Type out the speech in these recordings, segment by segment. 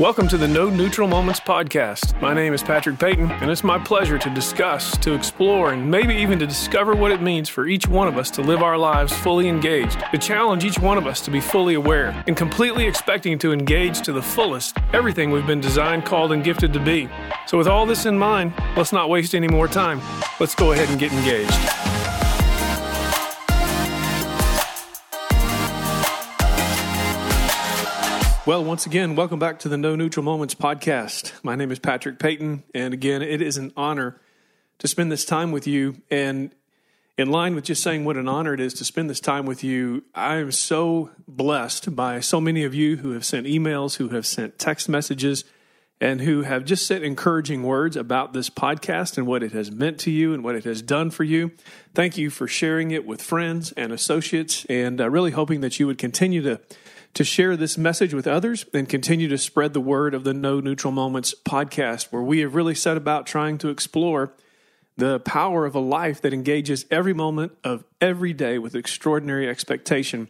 Welcome to the No Neutral Moments podcast. My name is Patrick Payton, and it's my pleasure to discuss, to explore, and maybe even to discover what it means for each one of us to live our lives fully engaged, to challenge each one of us to be fully aware, and completely expecting to engage to the fullest everything we've been designed, called, and gifted to be. So, with all this in mind, let's not waste any more time. Let's go ahead and get engaged. Well, once again, welcome back to the No Neutral Moments podcast. My name is Patrick Payton, and again, it is an honor to spend this time with you. And in line with just saying what an honor it is to spend this time with you, I am so blessed by so many of you who have sent emails, who have sent text messages, and who have just sent encouraging words about this podcast and what it has meant to you and what it has done for you. Thank you for sharing it with friends and associates, and uh, really hoping that you would continue to to share this message with others and continue to spread the word of the No Neutral Moments podcast, where we have really set about trying to explore the power of a life that engages every moment of every day with extraordinary expectation.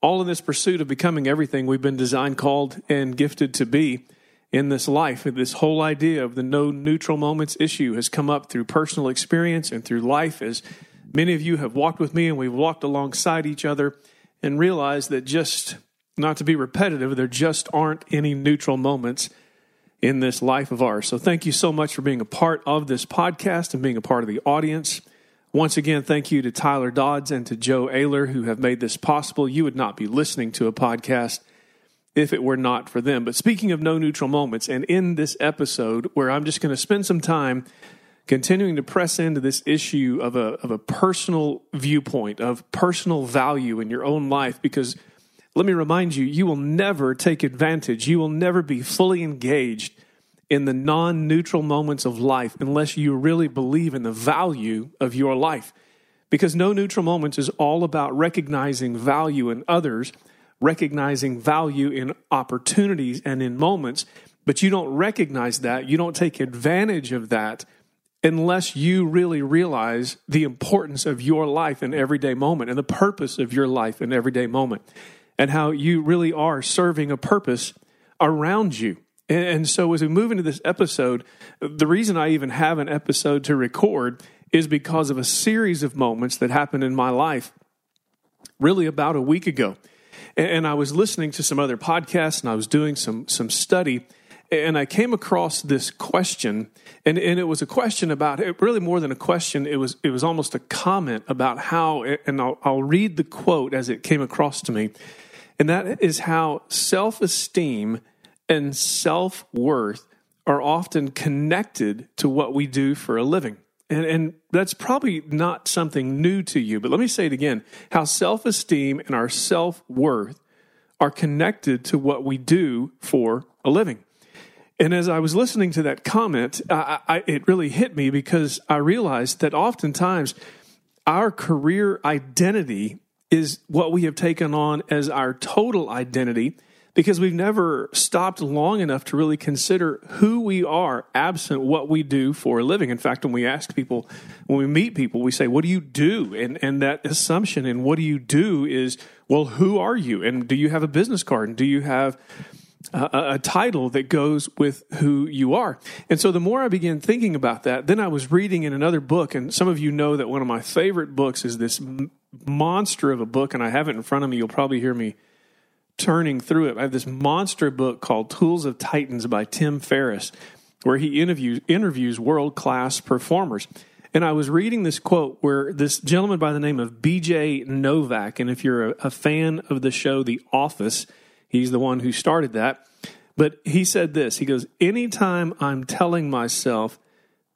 All in this pursuit of becoming everything we've been designed, called, and gifted to be in this life. This whole idea of the no neutral moments issue has come up through personal experience and through life as many of you have walked with me and we've walked alongside each other and realized that just not to be repetitive, there just aren't any neutral moments in this life of ours. So thank you so much for being a part of this podcast and being a part of the audience. Once again, thank you to Tyler Dodds and to Joe Ayler who have made this possible. You would not be listening to a podcast if it were not for them. But speaking of no neutral moments, and in this episode where I'm just going to spend some time continuing to press into this issue of a, of a personal viewpoint, of personal value in your own life, because – let me remind you, you will never take advantage, you will never be fully engaged in the non neutral moments of life unless you really believe in the value of your life. Because no neutral moments is all about recognizing value in others, recognizing value in opportunities and in moments, but you don't recognize that, you don't take advantage of that unless you really realize the importance of your life in everyday moment and the purpose of your life in everyday moment and how you really are serving a purpose around you. And so, as we move into this episode, the reason I even have an episode to record is because of a series of moments that happened in my life really about a week ago. And I was listening to some other podcasts and I was doing some, some study and I came across this question, and, and it was a question about it, really more than a question. It was it was almost a comment about how, and I'll, I'll read the quote as it came across to me, and that is how self esteem and self worth are often connected to what we do for a living. And, and that's probably not something new to you, but let me say it again how self esteem and our self worth are connected to what we do for a living. And as I was listening to that comment, I, I, it really hit me because I realized that oftentimes our career identity is what we have taken on as our total identity because we've never stopped long enough to really consider who we are absent what we do for a living. In fact, when we ask people, when we meet people, we say, What do you do? And, and that assumption and what do you do is, Well, who are you? And do you have a business card? And do you have a, a, title that goes with who you are. And so the more I began thinking about that, then I was reading in another book, and some of you know that one of my favorite books is this m- monster of a book, and I have it in front of me. You'll probably hear me turning through it. I have this monster book called Tools of Titans by Tim Ferriss, where he interviews, interviews world class performers. And I was reading this quote where this gentleman by the name of BJ Novak, and if you're a, a fan of the show The Office, He's the one who started that. But he said this He goes, Anytime I'm telling myself,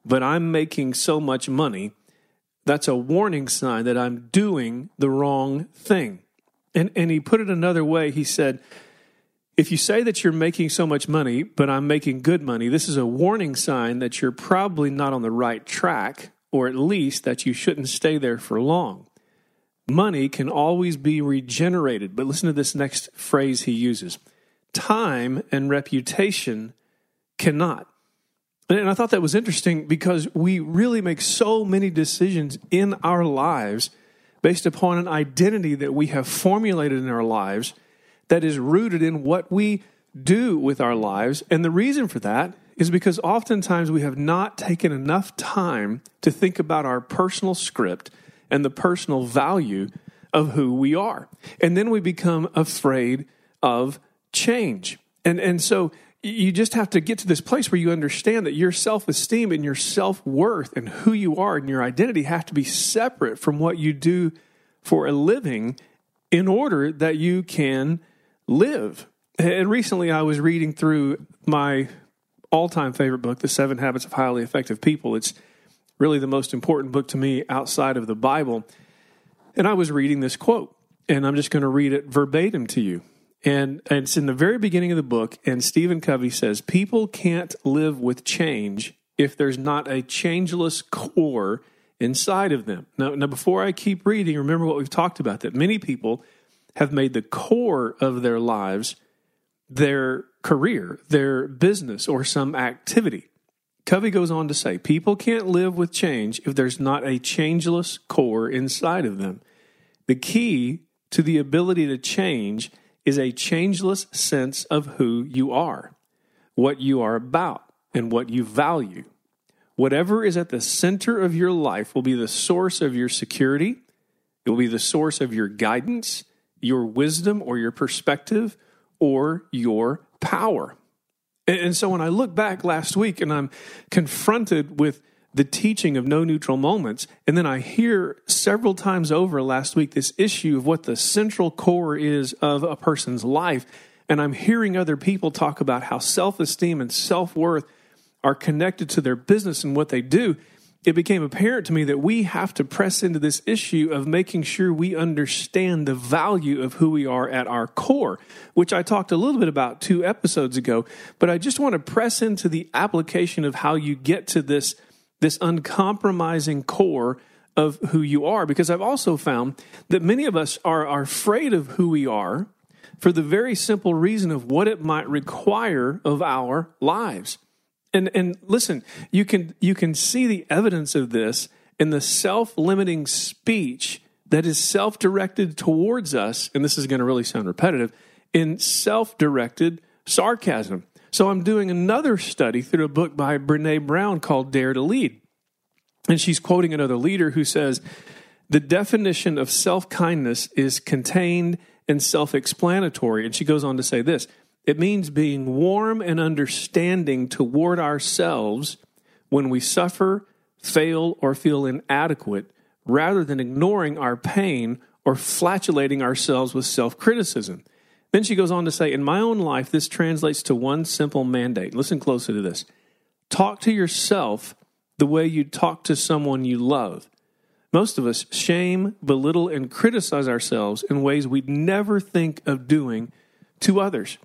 but I'm making so much money, that's a warning sign that I'm doing the wrong thing. And, and he put it another way. He said, if you say that you're making so much money, but I'm making good money, this is a warning sign that you're probably not on the right track, or at least that you shouldn't stay there for long. Money can always be regenerated. But listen to this next phrase he uses time and reputation cannot. And I thought that was interesting because we really make so many decisions in our lives based upon an identity that we have formulated in our lives that is rooted in what we do with our lives. And the reason for that is because oftentimes we have not taken enough time to think about our personal script and the personal value of who we are. And then we become afraid of change. And, and so you just have to get to this place where you understand that your self esteem and your self worth and who you are and your identity have to be separate from what you do for a living in order that you can live. And recently I was reading through my all time favorite book, The Seven Habits of Highly Effective People. It's really the most important book to me outside of the Bible. And I was reading this quote, and I'm just going to read it verbatim to you. And, and it's in the very beginning of the book, and Stephen Covey says, People can't live with change if there's not a changeless core inside of them. Now, now, before I keep reading, remember what we've talked about that many people have made the core of their lives their career, their business, or some activity. Covey goes on to say people can't live with change if there's not a changeless core inside of them. The key to the ability to change is a changeless sense of who you are, what you are about, and what you value. Whatever is at the center of your life will be the source of your security, it will be the source of your guidance, your wisdom, or your perspective, or your power. And so when I look back last week and I'm confronted with the teaching of no neutral moments, and then I hear several times over last week this issue of what the central core is of a person's life, and I'm hearing other people talk about how self esteem and self worth are connected to their business and what they do it became apparent to me that we have to press into this issue of making sure we understand the value of who we are at our core, which I talked a little bit about two episodes ago. But I just want to press into the application of how you get to this, this uncompromising core of who you are, because I've also found that many of us are, are afraid of who we are for the very simple reason of what it might require of our lives. And and listen, you can you can see the evidence of this in the self-limiting speech that is self-directed towards us, and this is going to really sound repetitive, in self-directed sarcasm. So I'm doing another study through a book by Brene Brown called Dare to Lead. And she's quoting another leader who says, the definition of self kindness is contained and self explanatory. And she goes on to say this it means being warm and understanding toward ourselves when we suffer, fail, or feel inadequate, rather than ignoring our pain or flatulating ourselves with self criticism. Then she goes on to say, In my own life, this translates to one simple mandate. Listen closely to this talk to yourself the way you talk to someone you love. Most of us shame, belittle, and criticize ourselves in ways we'd never think of doing to others.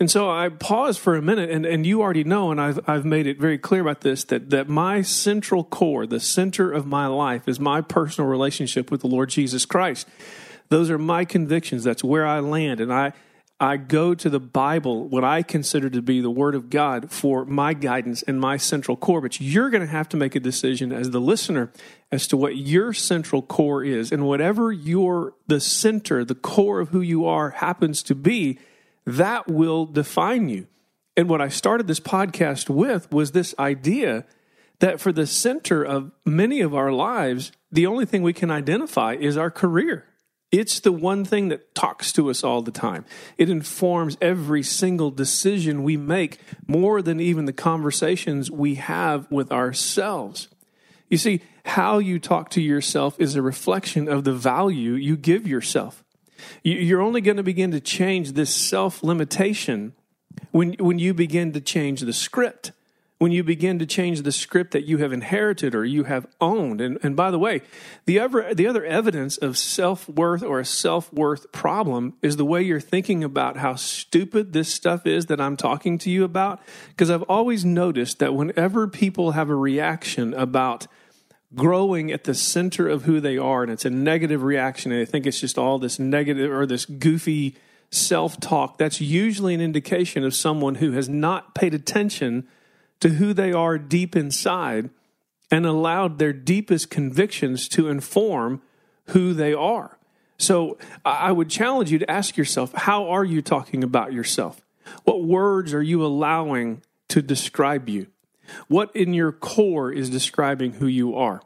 And so I pause for a minute, and, and you already know, and I've, I've made it very clear about this that, that my central core, the center of my life, is my personal relationship with the Lord Jesus Christ. Those are my convictions. That's where I land. And I, I go to the Bible, what I consider to be the Word of God, for my guidance and my central core. But you're going to have to make a decision as the listener as to what your central core is. And whatever your, the center, the core of who you are happens to be, that will define you. And what I started this podcast with was this idea that for the center of many of our lives, the only thing we can identify is our career. It's the one thing that talks to us all the time. It informs every single decision we make more than even the conversations we have with ourselves. You see, how you talk to yourself is a reflection of the value you give yourself. You're only going to begin to change this self limitation when, when you begin to change the script, when you begin to change the script that you have inherited or you have owned. And, and by the way, the other, the other evidence of self worth or a self worth problem is the way you're thinking about how stupid this stuff is that I'm talking to you about. Because I've always noticed that whenever people have a reaction about, growing at the center of who they are and it's a negative reaction and they think it's just all this negative or this goofy self-talk. That's usually an indication of someone who has not paid attention to who they are deep inside and allowed their deepest convictions to inform who they are. So i would challenge you to ask yourself how are you talking about yourself? What words are you allowing to describe you? What in your core is describing who you are?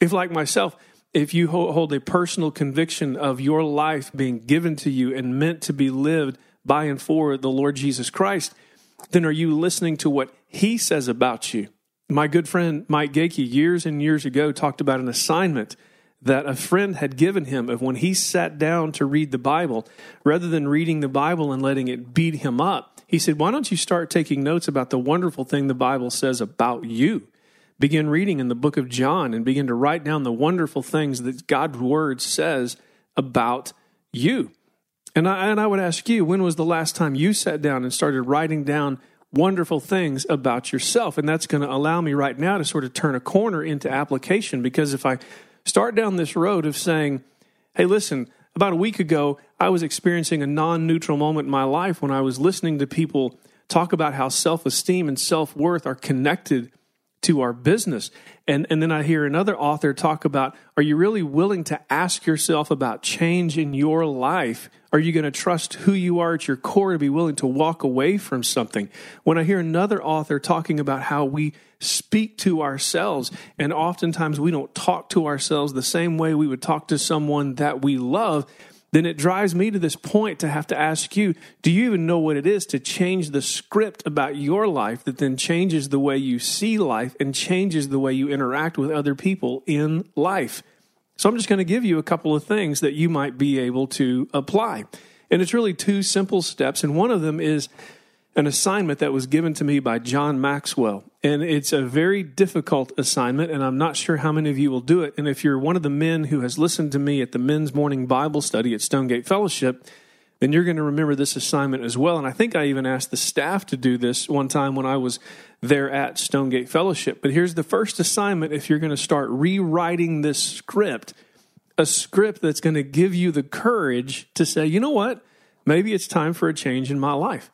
If, like myself, if you hold a personal conviction of your life being given to you and meant to be lived by and for the Lord Jesus Christ, then are you listening to what He says about you? My good friend Mike Gakey, years and years ago, talked about an assignment that a friend had given him of when he sat down to read the Bible, rather than reading the Bible and letting it beat him up, he said, Why don't you start taking notes about the wonderful thing the Bible says about you? Begin reading in the book of John and begin to write down the wonderful things that God's word says about you. And I, and I would ask you, when was the last time you sat down and started writing down wonderful things about yourself? And that's going to allow me right now to sort of turn a corner into application because if I start down this road of saying, hey, listen, about a week ago, I was experiencing a non neutral moment in my life when I was listening to people talk about how self esteem and self worth are connected to our business. And, and then I hear another author talk about are you really willing to ask yourself about change in your life? Are you going to trust who you are at your core to be willing to walk away from something? When I hear another author talking about how we speak to ourselves, and oftentimes we don't talk to ourselves the same way we would talk to someone that we love, then it drives me to this point to have to ask you do you even know what it is to change the script about your life that then changes the way you see life and changes the way you interact with other people in life? So I'm just going to give you a couple of things that you might be able to apply. And it's really two simple steps. And one of them is an assignment that was given to me by John Maxwell. And it's a very difficult assignment, and I'm not sure how many of you will do it. And if you're one of the men who has listened to me at the men's morning Bible study at Stonegate Fellowship, then you're going to remember this assignment as well. And I think I even asked the staff to do this one time when I was there at Stonegate Fellowship. But here's the first assignment if you're going to start rewriting this script, a script that's going to give you the courage to say, you know what? Maybe it's time for a change in my life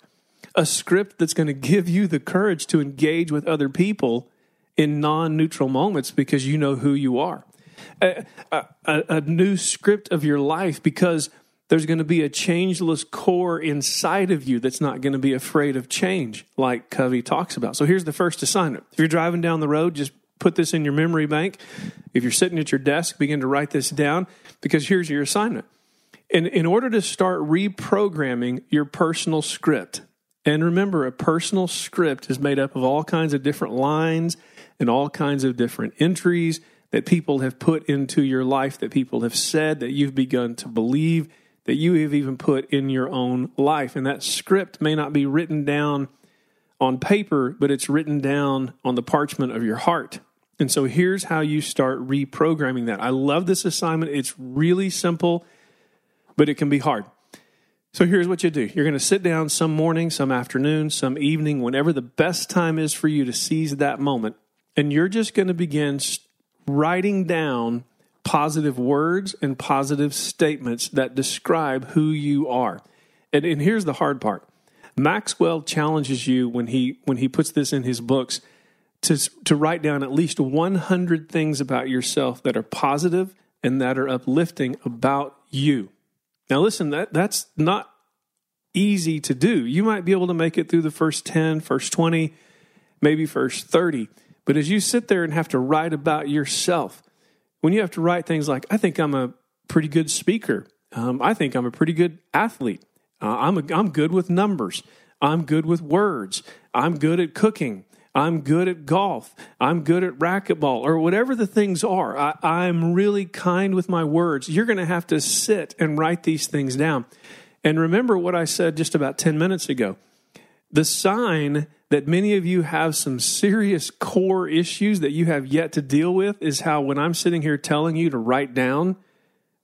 a script that's going to give you the courage to engage with other people in non neutral moments because you know who you are. A, a, a, new script of your life because there's going to be a changeless core inside of you that's not going to be afraid of change, like Covey talks about. So here's the first assignment. If you're driving down the road, just put this in your memory bank. If you're sitting at your desk, begin to write this down because here's your assignment. In, in order to start reprogramming your personal script, and remember, a personal script is made up of all kinds of different lines and all kinds of different entries that people have put into your life, that people have said, that you've begun to believe, that you have even put in your own life. And that script may not be written down on paper, but it's written down on the parchment of your heart. And so here's how you start reprogramming that. I love this assignment. It's really simple, but it can be hard. So here's what you do you're going to sit down some morning, some afternoon, some evening, whenever the best time is for you to seize that moment. And you're just going to begin writing down positive words and positive statements that describe who you are. And, and here's the hard part Maxwell challenges you when he, when he puts this in his books to, to write down at least 100 things about yourself that are positive and that are uplifting about you. Now, listen, that, that's not easy to do. You might be able to make it through the first 10, first 20, maybe first 30. But as you sit there and have to write about yourself, when you have to write things like, I think I'm a pretty good speaker, um, I think I'm a pretty good athlete, uh, I'm, a, I'm good with numbers, I'm good with words, I'm good at cooking, I'm good at golf. I'm good at racquetball or whatever the things are. I, am really kind with my words. You're going to have to sit and write these things down. And remember what I said just about 10 minutes ago. The sign that many of you have some serious core issues that you have yet to deal with is how when I'm sitting here telling you to write down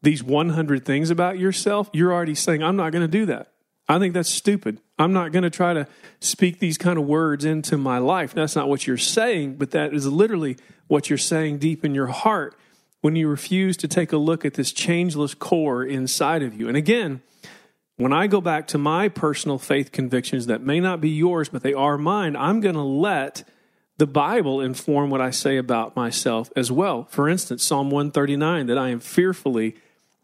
these 100 things about yourself, you're already saying, I'm not going to do that. I think that's stupid. I'm not going to try to speak these kind of words into my life. That's not what you're saying, but that is literally what you're saying deep in your heart when you refuse to take a look at this changeless core inside of you. And again, when I go back to my personal faith convictions that may not be yours, but they are mine, I'm going to let the Bible inform what I say about myself as well. For instance, Psalm 139 that I am fearfully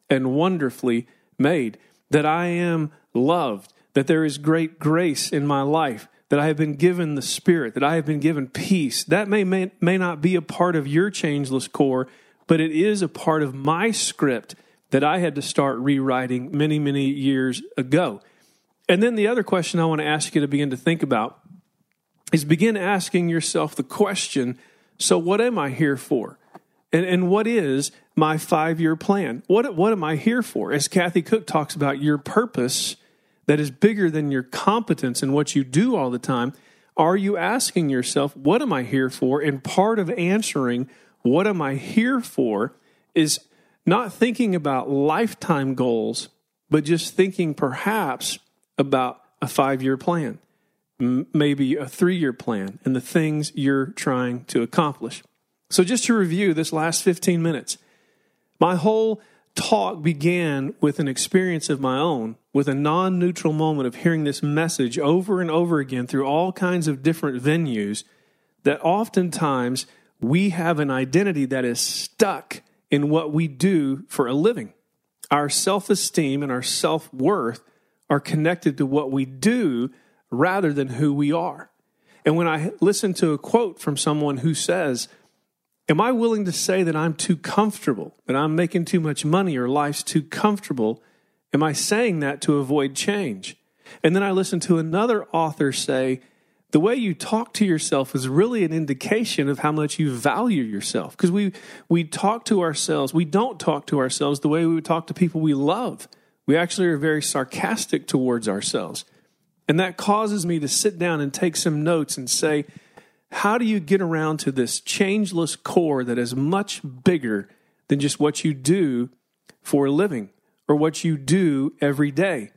and wonderfully made, that I am loved, that there is great grace in my life, that I have been given the Spirit, that I have been given peace. That may, may, may not be a part of your changeless core, but it is a part of my script that I had to start rewriting many, many years ago. And then the other question I want to ask you to begin to think about is begin asking yourself the question so, what am I here for? And, and what is my five year plan? What, what am I here for? As Kathy Cook talks about, your purpose that is bigger than your competence and what you do all the time. Are you asking yourself, what am I here for? And part of answering, what am I here for, is not thinking about lifetime goals, but just thinking perhaps about a five year plan maybe a three year plan and the things you're trying to accomplish. So, just to review this last 15 minutes, my whole talk began with an experience of my own, with a non neutral moment of hearing this message over and over again through all kinds of different venues. That oftentimes we have an identity that is stuck in what we do for a living. Our self esteem and our self worth are connected to what we do rather than who we are. And when I listen to a quote from someone who says, Am I willing to say that I'm too comfortable, that I'm making too much money or life's too comfortable? Am I saying that to avoid change? And then I listen to another author say, the way you talk to yourself is really an indication of how much you value yourself. Because we, we talk to ourselves, we don't talk to ourselves the way we would talk to people we love. We actually are very sarcastic towards ourselves. And that causes me to sit down and take some notes and say, how do you get around to this changeless core that is much bigger than just what you do for a living or what you do every day?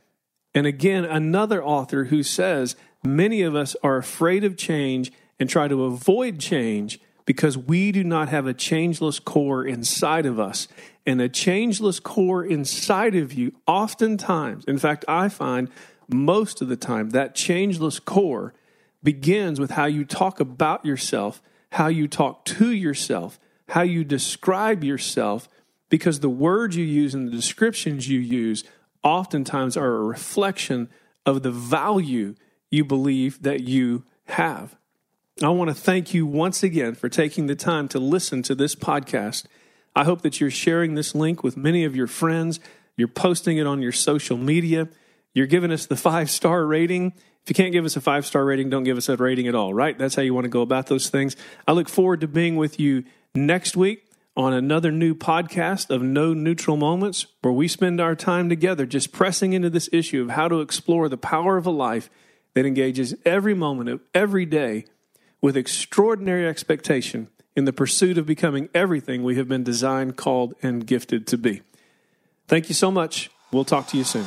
And again, another author who says many of us are afraid of change and try to avoid change because we do not have a changeless core inside of us. And a changeless core inside of you, oftentimes, in fact, I find most of the time, that changeless core begins with how you talk about yourself, how you talk to yourself, how you describe yourself, because the words you use and the descriptions you use oftentimes are a reflection of the value you believe that you have. I want to thank you once again for taking the time to listen to this podcast. I hope that you're sharing this link with many of your friends. You're posting it on your social media. You're giving us the five star rating. If you can't give us a five star rating, don't give us a rating at all, right? That's how you want to go about those things. I look forward to being with you next week on another new podcast of No Neutral Moments, where we spend our time together just pressing into this issue of how to explore the power of a life that engages every moment of every day with extraordinary expectation in the pursuit of becoming everything we have been designed, called, and gifted to be. Thank you so much. We'll talk to you soon.